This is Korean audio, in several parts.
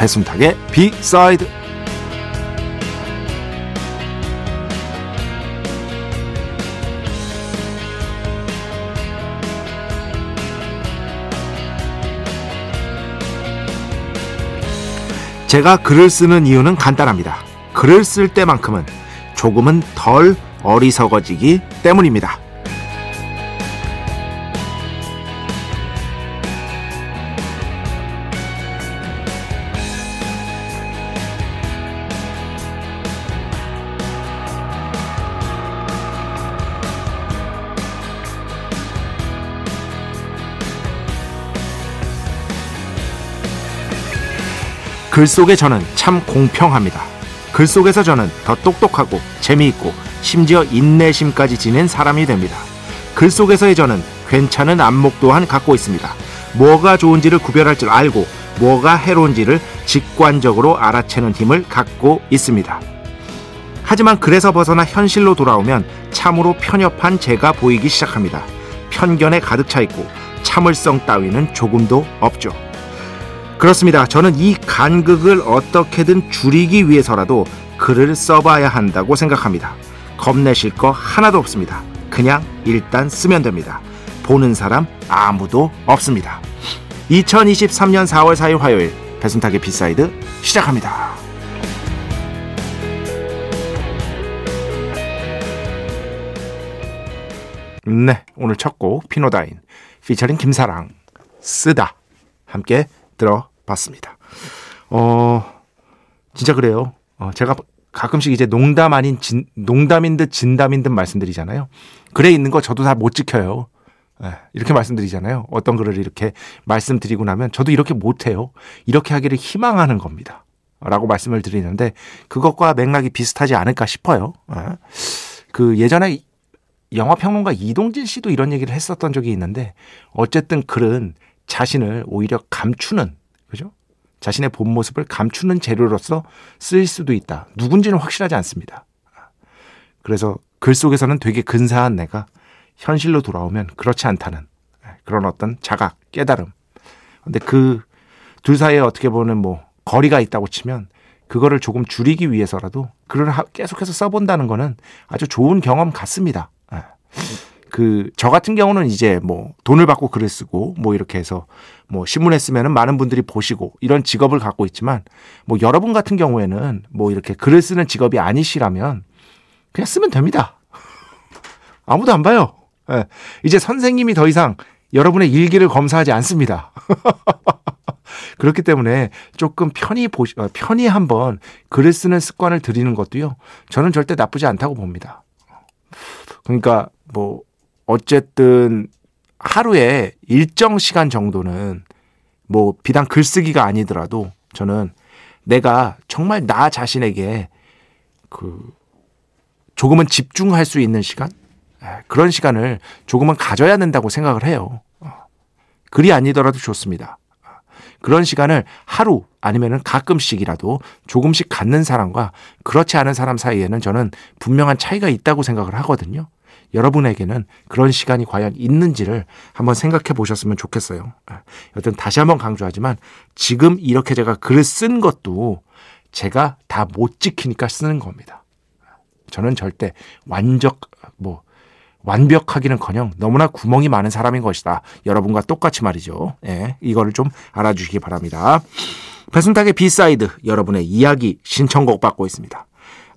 배순탁의 비사이드 제가 글을 쓰는 이유는 간단합니다. 글을 쓸 때만큼은 조금은 덜 어리석어지기 때문입니다. 글 속의 저는 참 공평합니다. 글 속에서 저는 더 똑똑하고 재미있고 심지어 인내심까지 지닌 사람이 됩니다. 글 속에서의 저는 괜찮은 안목 또한 갖고 있습니다. 뭐가 좋은지를 구별할 줄 알고 뭐가 해로운지를 직관적으로 알아채는 힘을 갖고 있습니다. 하지만 글에서 벗어나 현실로 돌아오면 참으로 편협한 제가 보이기 시작합니다. 편견에 가득 차 있고 참을성 따위는 조금도 없죠. 그렇습니다. 저는 이 간극을 어떻게든 줄이기 위해서라도 글을 써봐야 한다고 생각합니다. 겁내실 거 하나도 없습니다. 그냥 일단 쓰면 됩니다. 보는 사람 아무도 없습니다. 2023년 4월 4일 화요일 배순탁의 B side 시작합니다. 네, 오늘 첫 곡 피노다인 피처링 김사랑 쓰다 함께 들어 봤습니다. 어 진짜 그래요. 어, 제가 가끔씩 이제 농담 아닌 진, 농담인 듯 진담인 듯 말씀드리잖아요. 글에 있는 거 저도 다 못 지켜요. 네, 이렇게 말씀드리잖아요. 어떤 글을 이렇게 말씀드리고 나면 저도 이렇게 못해요. 이렇게 하기를 희망하는 겁니다. 라고 말씀을 드리는데 그것과 맥락이 비슷하지 않을까 싶어요. 네. 그 예전에 영화 평론가 이동진 씨도 이런 얘기를 했었던 적이 있는데 어쨌든 글은 자신을 오히려 감추는 그죠? 자신의 본 모습을 감추는 재료로서 쓰일 수도 있다. 누군지는 확실하지 않습니다. 그래서 글 속에서는 되게 근사한 내가 현실로 돌아오면 그렇지 않다는 그런 어떤 자각, 깨달음. 근데 그 둘 사이에 어떻게 보면 뭐 거리가 있다고 치면 그거를 조금 줄이기 위해서라도 글을 계속해서 써본다는 거는 아주 좋은 경험 같습니다. 그 저 같은 경우는 이제 뭐 돈을 받고 글을 쓰고 뭐 이렇게 해서 뭐 신문에 쓰면은 많은 분들이 보시고 이런 직업을 갖고 있지만 뭐 여러분 같은 경우에는 뭐 이렇게 글을 쓰는 직업이 아니시라면 그냥 쓰면 됩니다. 아무도 안 봐요. 예. 이제 선생님이 더 이상 여러분의 일기를 검사하지 않습니다. 그렇기 때문에 조금 편히 보시, 어, 편히 한번 글을 쓰는 습관을 들이는 것도요. 저는 절대 나쁘지 않다고 봅니다. 그러니까 뭐 어쨌든 하루에 일정 시간 정도는 뭐 비단 글쓰기가 아니더라도 저는 내가 정말 나 자신에게 그 조금은 집중할 수 있는 시간 그런 시간을 조금은 가져야 된다고 생각을 해요. 글이 아니더라도 좋습니다. 그런 시간을 하루 아니면은 가끔씩이라도 조금씩 갖는 사람과 그렇지 않은 사람 사이에는 저는 분명한 차이가 있다고 생각을 하거든요. 여러분에게는 그런 시간이 과연 있는지를 한번 생각해 보셨으면 좋겠어요. 아, 여튼 다시 한번 강조하지만 지금 이렇게 제가 글을 쓴 것도 제가 다 못 지키니까 쓰는 겁니다. 저는 절대 완적 뭐 완벽하기는 커녕 너무나 구멍이 많은 사람인 것이다. 여러분과 똑같이 말이죠. 예, 이거를 좀 알아주시기 바랍니다. 배순탁의 B side 여러분의 이야기 신청곡 받고 있습니다.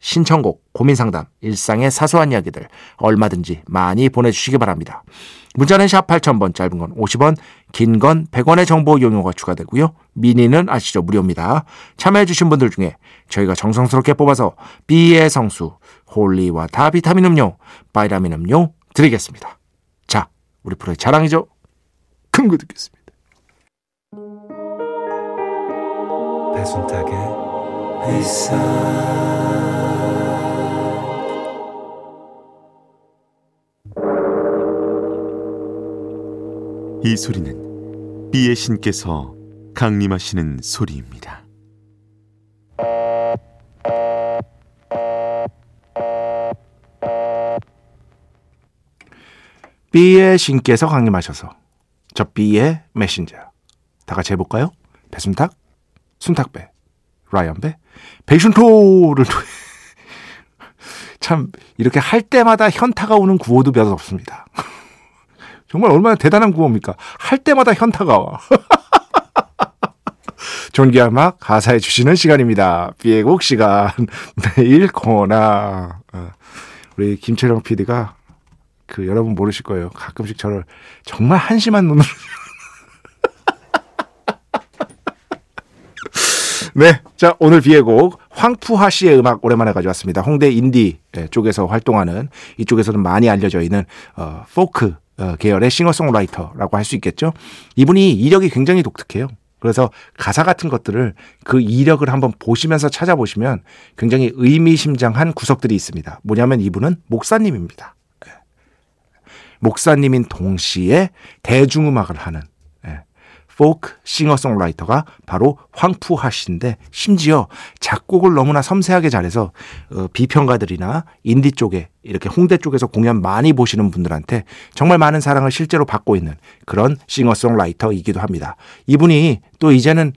신청곡, 고민상담, 일상의 사소한 이야기들 얼마든지 많이 보내주시기 바랍니다. 문자는 샵 8000번, 짧은 건 50원, 긴 건 100원의 정보 이용료가 추가되고요. 미니는 아시죠? 무료입니다. 참여해주신 분들 중에 저희가 정성스럽게 뽑아서 B의 성수, 홀리와 다 비타민 음료, 바이라민 음료 드리겠습니다. 자, 우리 프로의 자랑이죠? 큰 거 듣겠습니다. 배순탁의 회사 이 소리는 비의 신께서 강림하시는 소리입니다. B의 신께서 강림하셔서 저 B의 메신저 다 같이 해볼까요? 배순탁, 순탁배, 라이언배, 배순토를 통해 참 이렇게 할 때마다 현타가 오는 구호도 몇 없습니다. 정말 얼마나 대단한 구호입니까? 할 때마다 현타가 와. 존귀한 막 가사해 주시는 시간입니다. 비의 곡 시간 매일 코너. 어, 우리 김철영 PD가 그 여러분 모르실 거예요. 가끔씩 저를 정말 한심한 눈으로 네. 자, 오늘 비의 곡, 황푸하 씨의 음악 오랜만에 가져왔습니다. 홍대 인디 예, 쪽에서 활동하는 이쪽에서는 많이 알려져 있는, 어, 포크 어, 계열의 싱어송라이터라고 할 수 있겠죠. 이분이 이력이 굉장히 독특해요. 그래서 가사 같은 것들을 그 이력을 한번 보시면서 찾아보시면 굉장히 의미심장한 구석들이 있습니다. 뭐냐면 이분은 목사님입니다. 예. 목사님인 동시에 대중음악을 하는 포크 싱어송라이터가 바로 황푸하 씨인데 심지어 작곡을 너무나 섬세하게 잘해서 어, 비평가들이나 인디 쪽에 이렇게 홍대 쪽에서 공연 많이 보시는 분들한테 정말 많은 사랑을 실제로 받고 있는 그런 싱어송라이터이기도 합니다. 이분이 또 이제는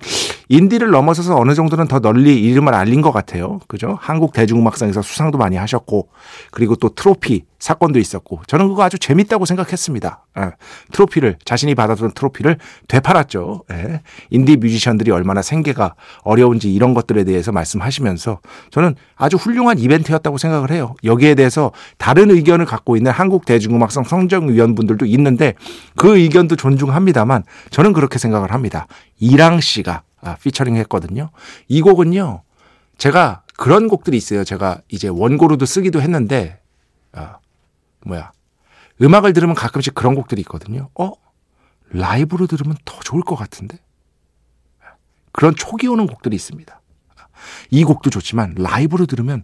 인디를 넘어서서 어느 정도는 더 널리 이름을 알린 것 같아요. 그죠? 한국 대중음악상에서 수상도 많이 하셨고 그리고 또 트로피 사건도 있었고 저는 그거 아주 재밌다고 생각했습니다. 예. 트로피를 자신이 받았던 트로피를 되팔았죠. 예. 인디 뮤지션들이 얼마나 생계가 어려운지 이런 것들에 대해서 말씀하시면서 저는 아주 훌륭한 이벤트였다고 생각을 해요. 여기에 대해서 다른 의견을 갖고 있는 한국 대중음악상 성정위원분들도 있는데 그 의견도 존중합니다만 저는 그렇게 생각을 합니다. 이랑 씨가 아, 피처링 했거든요. 이 곡은요. 제가 그런 곡들이 있어요. 제가 이제 원고로도 쓰기도 했는데 아, 뭐야 음악을 들으면 가끔씩 그런 곡들이 있거든요. 어 라이브로 들으면 더 좋을 것 같은데 그런 촉이 오는 곡들이 있습니다. 이 곡도 좋지만 라이브로 들으면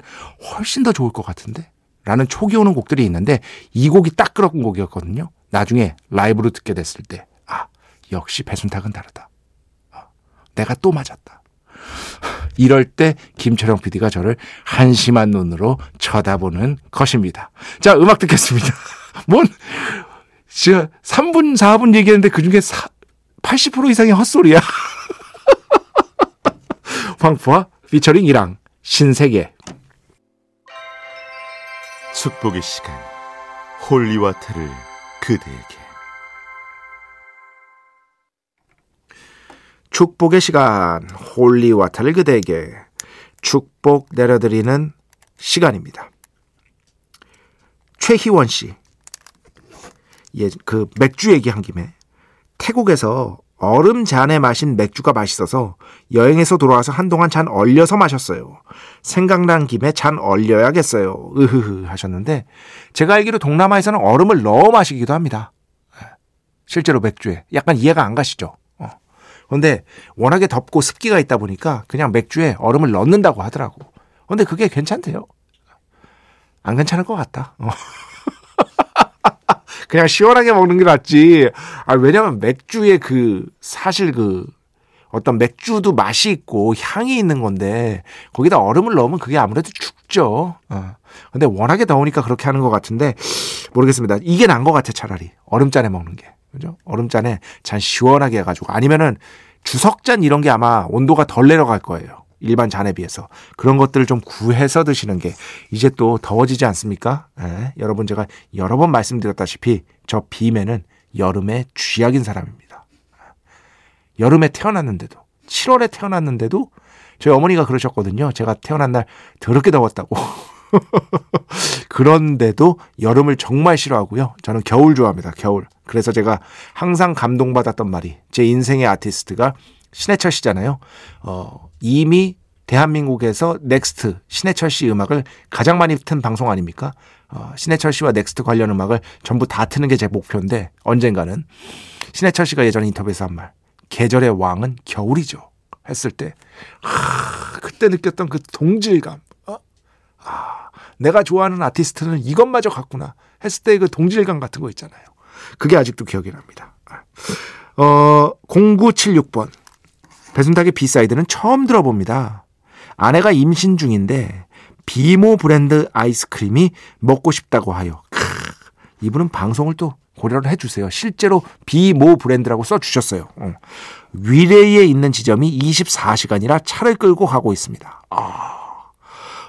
훨씬 더 좋을 것 같은데 라는 촉이 오는 곡들이 있는데 이 곡이 딱 그런 곡이었거든요. 나중에 라이브로 듣게 됐을 때 아, 역시 배순탁은 다르다. 아, 내가 또 맞았다. 이럴 때 김철영 PD가 저를 한심한 눈으로 쳐다보는 것입니다. 자, 음악 듣겠습니다. 뭔, 제가 3분, 4분 얘기했는데 그 중에 80% 이상이 헛소리야. 황푸하 피처링 이랑 신세계. 축복의 시간 Holy Water를 그대에게 축복의 시간 Holy Water를 그대에게 축복 내려드리는 시간입니다. 최희원 씨, 예, 그 맥주 얘기한 김에 태국에서 얼음 잔에 마신 맥주가 맛있어서 여행에서 돌아와서 한동안 잔 얼려서 마셨어요. 생각난 김에 잔 얼려야겠어요. 으흐흐 하셨는데 제가 알기로 동남아에서는 얼음을 넣어 마시기도 합니다. 예, 실제로 맥주에 약간 이해가 안 가시죠? 어. 근데 워낙에 덥고 습기가 있다 보니까 그냥 맥주에 얼음을 넣는다고 하더라고. 근데 그게 괜찮대요. 안 괜찮을 것 같다. 어. 그냥 시원하게 먹는 게 낫지. 아, 왜냐면 맥주의 그, 사실 그, 어떤 맥주도 맛이 있고 향이 있는 건데 거기다 얼음을 넣으면 그게 아무래도 죽죠. 어. 근데 워낙에 더우니까 그렇게 하는 것 같은데 모르겠습니다. 이게 난 것 같아 차라리 얼음잔에 먹는 게 그죠? 얼음잔에 잔 시원하게 해가지고 아니면은 주석잔 이런 게 아마 온도가 덜 내려갈 거예요. 일반 잔에 비해서 그런 것들을 좀 구해서 드시는 게 이제 또 더워지지 않습니까? 예, 여러분 제가 여러 번 말씀드렸다시피 저 비매는 여름에 쥐약인 사람입니다. 여름에 태어났는데도 7월에 태어났는데도 저희 어머니가 그러셨거든요. 제가 태어난 날 더럽게 더웠다고. 그런데도 여름을 정말 싫어하고요. 저는 겨울 좋아합니다. 겨울. 그래서 제가 항상 감동받았던 말이 제 인생의 아티스트가 신해철 씨잖아요. 어, 이미 대한민국에서 넥스트 신해철 씨 음악을 가장 많이 튼 방송 아닙니까? 어, 신해철 씨와 넥스트 관련 음악을 전부 다 트는 게 제 목표인데 언젠가는 신해철 씨가 예전에 인터뷰에서 한 말, 계절의 왕은 겨울이죠. 했을 때, 하, 그때 느꼈던 그 동질감, 어? 아, 내가 좋아하는 아티스트는 이것마저 같구나 했을 때 그 동질감 같은 거 있잖아요. 그게 아직도 기억이 납니다. 어, 0976번. 배순탁의 B side는 처음 들어봅니다. 아내가 임신 중인데 B모 브랜드 아이스크림이 먹고 싶다고 하여. 크, 이분은 방송을 또 고려를 해주세요. 실제로 B모 브랜드라고 써주셨어요. 어. 위례에 있는 지점이 24시간이라 차를 끌고 가고 있습니다. 아,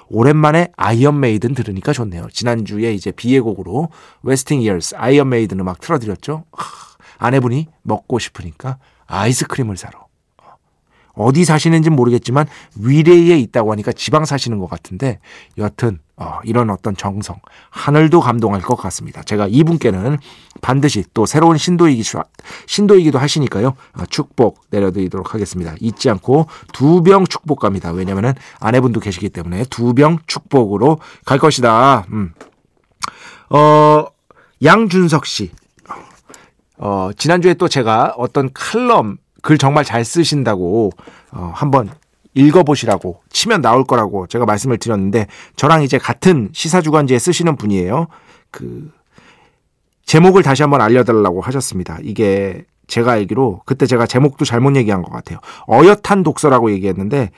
오랜만에 아이언 메이든 들으니까 좋네요. 지난주에 이제 비의 곡으로 Wasted Years 아이언 메이든 음악 틀어드렸죠. 아, 아내분이 먹고 싶으니까 아이스크림을 사러 어디 사시는지 모르겠지만 위례에 있다고 하니까 지방 사시는 것 같은데 여튼 어, 이런 어떤 정성 하늘도 감동할 것 같습니다. 제가 이분께는 반드시 또 새로운 신도이기 신도이기도 하시니까요 어, 축복 내려드리도록 하겠습니다. 잊지 않고 두 병 축복 갑니다. 왜냐하면 아내분도 계시기 때문에 두 병 축복으로 갈 것이다. 음. 어 양준석 씨. 어, 지난주에 또 제가 어떤 칼럼 글 정말 잘 쓰신다고 어, 한번 읽어보시라고 치면 나올 거라고 제가 말씀을 드렸는데 저랑 이제 같은 시사주간지에 쓰시는 분이에요. 그 제목을 다시 한번 알려달라고 하셨습니다. 이게 제가 알기로 그때 제가 제목도 잘못 얘기한 것 같아요. 어엿한 독서라고 얘기했는데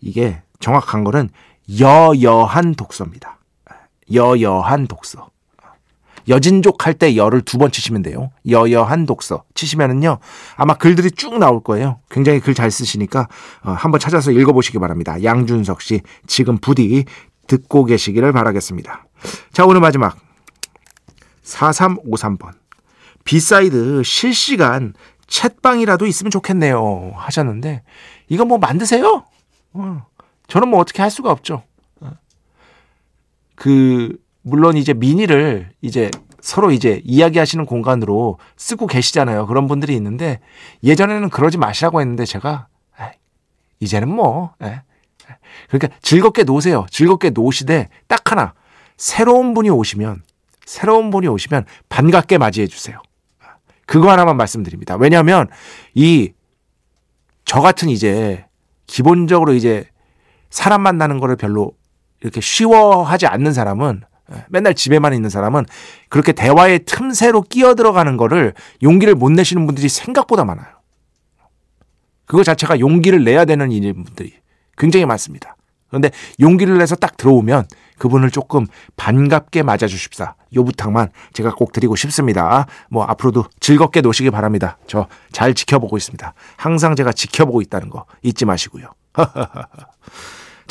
이게 정확한 거는 여여한 독서입니다. 여여한 독서. 여진족 할 때 여를 두 번 치시면 돼요. 여여한 독서 치시면은요 아마 글들이 쭉 나올 거예요. 굉장히 글 잘 쓰시니까 어, 한번 찾아서 읽어보시기 바랍니다. 양준석 씨 지금 부디 듣고 계시기를 바라겠습니다. 자 오늘 마지막 4353번 B side 실시간 chat방이라도 있으면 좋겠네요 하셨는데 이거 뭐 만드세요? 어, 저는 뭐 어떻게 할 수가 없죠. 어. 그 물론 이제 미니를 이제 서로 이제 이야기하시는 공간으로 쓰고 계시잖아요. 그런 분들이 있는데 예전에는 그러지 마시라고 했는데 제가 이제는 뭐 그러니까 즐겁게 노세요. 즐겁게 노시되 딱 하나 새로운 분이 오시면 새로운 분이 오시면 반갑게 맞이해 주세요. 그거 하나만 말씀드립니다. 왜냐하면 이 저 같은 이제 기본적으로 이제 사람 만나는 거를 별로 이렇게 쉬워하지 않는 사람은 예, 맨날 집에만 있는 사람은 그렇게 대화의 틈새로 끼어 들어가는 거를 용기를 못 내시는 분들이 생각보다 많아요. 그거 자체가 용기를 내야 되는 일인 분들이 굉장히 많습니다. 그런데 용기를 내서 딱 들어오면 그분을 조금 반갑게 맞아주십사. 요 부탁만 제가 꼭 드리고 싶습니다. 뭐 앞으로도 즐겁게 노시기 바랍니다. 저 잘 지켜보고 있습니다. 항상 제가 지켜보고 있다는 거 잊지 마시고요.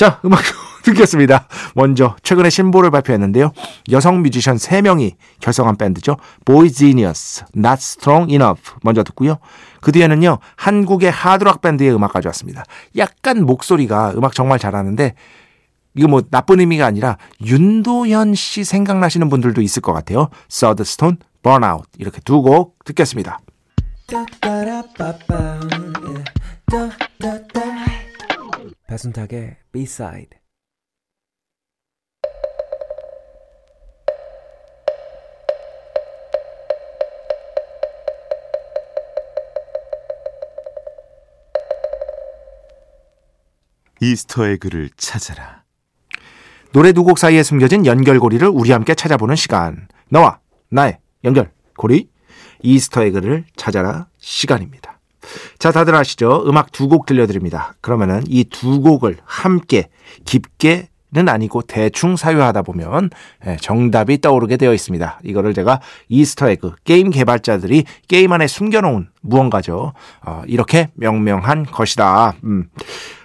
자, 음악 듣겠습니다. 먼저 최근에 신보를 발표했는데요. 여성 뮤지션 3명이 결성한 밴드죠. Boy Genius, Not Strong Enough 먼저 듣고요. 그 뒤에는요. 한국의 하드락 밴드의 음악 가져왔습니다. 약간 목소리가 음악 정말 잘하는데 이거 뭐 나쁜 의미가 아니라 윤도현 씨 생각나시는 분들도 있을 것 같아요. 서드스톤, Burnout 이렇게 두 곡 듣겠습니다. 배순탁의 B-side 이스터의 글을 찾아라. 노래 두 곡 사이에 숨겨진 연결고리를 우리 함께 찾아보는 시간. 너와 나의 연결고리 이스터의 글을 찾아라 시간입니다. 자, 다들 아시죠? 음악 두 곡 들려드립니다. 그러면은 이 두 곡을 함께 깊게 는 아니고 대충 사유하다 보면 예, 정답이 떠오르게 되어 있습니다. 이거를 제가 Easter egg 게임 개발자들이 게임 안에 숨겨놓은 무언가죠. 어, 이렇게 명명한 것이다. 음.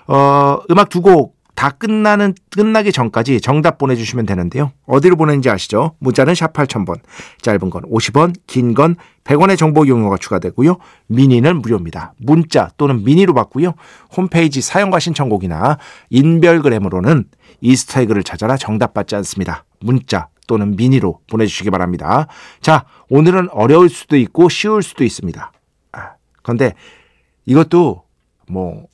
어, 음악 두 곡 다 끝나는 끝나기 전까지 정답 보내주시면 되는데요. 어디로 보내는지 아시죠? 문자는 샵 8000번, 짧은 건 50원, 긴 건 100원의 정보 이용료가 추가되고요. 미니는 무료입니다. 문자 또는 미니로 받고요. 홈페이지 사용과 신청곡이나 인별그램으로는 이스터에그를 찾아라 정답 받지 않습니다. 문자 또는 미니로 보내주시기 바랍니다. 자, 오늘은 어려울 수도 있고 쉬울 수도 있습니다. 아, 그런데 이것도 뭐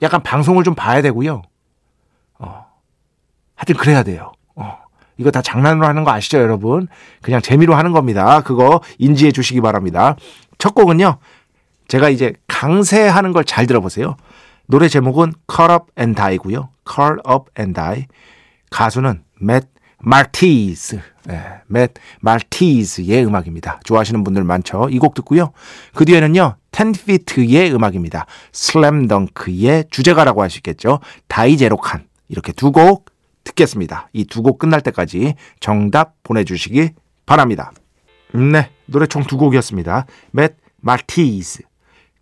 약간 방송을 좀 봐야 되고요. 어, 하여튼 그래야 돼요. 어, 이거 다 장난으로 하는 거 아시죠, 여러분? 그냥 재미로 하는 겁니다. 그거 인지해 주시기 바랍니다. 첫 곡은요, 제가 이제 강세하는 걸 잘 들어보세요. 노래 제목은 Call Up and Die고요. Call Up and Die. 가수는 Matt Martiz. 네, Matt Martiz의 음악입니다. 좋아하시는 분들 많죠. 이 곡 듣고요. 그 뒤에는요. 10feet의 음악입니다. 슬램덩크의 주제가라고 할 수 있겠죠. 다이제로 칸. 이렇게 두 곡 듣겠습니다. 이 두 곡 끝날 때까지 정답 보내주시기 바랍니다. 네, 노래 총 두 곡이었습니다. Matt Martiz,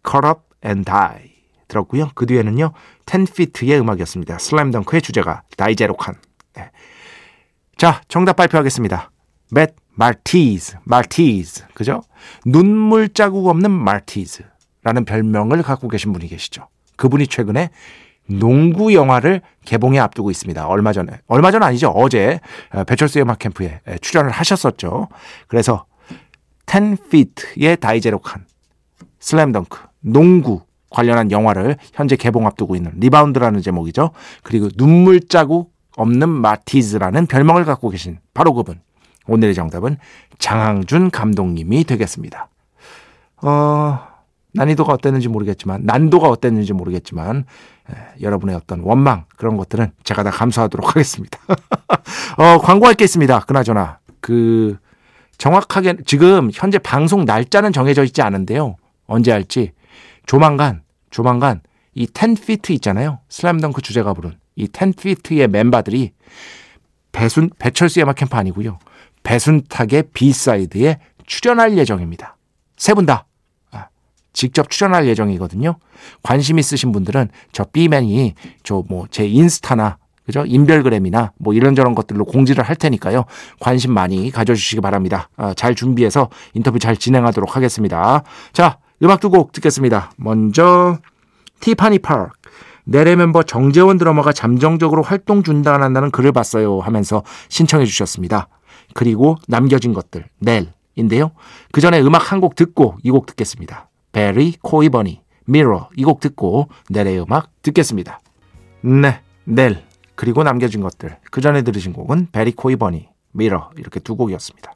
Call Up and Die. 들었고요. 그 뒤에는요. 10피트의 음악이었습니다. 슬램덩크의 주제가 다이제로 칸. 네. 자, 정답 발표하겠습니다. 맷 말티즈, 말티즈. 그죠? 눈물 자국 없는 말티즈라는 별명을 갖고 계신 분이 계시죠. 그분이 최근에 농구 영화를 개봉에 앞두고 있습니다. 얼마 전에. 얼마 전 아니죠. 어제 어, 배철수의 음악 캠프에 출연을 하셨었죠. 그래서 10-FEET의 第ゼロ感, 슬램덩크, 농구 관련한 영화를 현재 개봉 앞두고 있는 리바운드라는 제목이죠. 그리고 눈물 자국 없는 마티즈라는 별명을 갖고 계신 바로 그분. 오늘의 정답은 장항준 감독님이 되겠습니다. 어, 난이도가 어땠는지 모르겠지만, 난도가 어땠는지 모르겠지만, 에, 여러분의 어떤 원망, 그런 것들은 제가 다 감수하도록 하겠습니다. 어, 광고할 게 있습니다. 그나저나, 그, 정확하게, 지금 현재 방송 날짜는 정해져 있지 않은데요. 언제 할지 조만간 조만간 이 10피트 있잖아요. 슬램덩크 주제가 부른 이 10피트의 멤버들이 배순 배철수의 음악 캠프 아니고요. 배순탁의 B side에 출연할 예정입니다. 세 분 다. 아, 직접 출연할 예정이거든요. 관심 있으신 분들은 저 B맨이 저 뭐 제 인스타나 그죠? 인별그램이나 뭐 이런저런 것들로 공지를 할 테니까요. 관심 많이 가져주시기 바랍니다. 아, 잘 준비해서 인터뷰 잘 진행하도록 하겠습니다. 자, 음악 두 곡 듣겠습니다. 먼저 티파니 파크 넬의 멤버 정재원 드러머가 잠정적으로 활동 중단한다는 글을 봤어요 하면서 신청해 주셨습니다. 그리고 남겨진 것들 넬인데요. 그 전에 음악 한 곡 듣고 이 곡 듣겠습니다. 베리코이버니 Mirror 이 곡 듣고 넬의 음악 듣겠습니다. 네, 넬 그리고 남겨진 것들 그 전에 들으신 곡은 베리코이버니 Mirror 이렇게 두 곡이었습니다.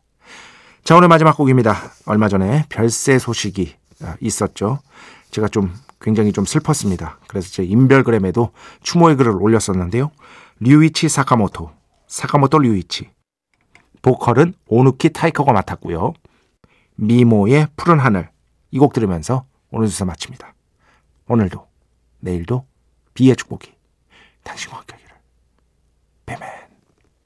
자 오늘 마지막 곡입니다. 얼마 전에 별세 소식이 아, 있었죠. 제가 좀 굉장히 좀 슬펐습니다. 그래서 제 인별그램에도 추모의 글을 올렸었는데요. 류이치 사카모토, 사카모토 류이치. 보컬은 오누키 타이커가 맡았고요. 미모의 푸른 하늘 이 곡 들으면서 오늘 주사 마칩니다. 오늘도 내일도 비의 축복이 당신과 함께 하기를. 뱀에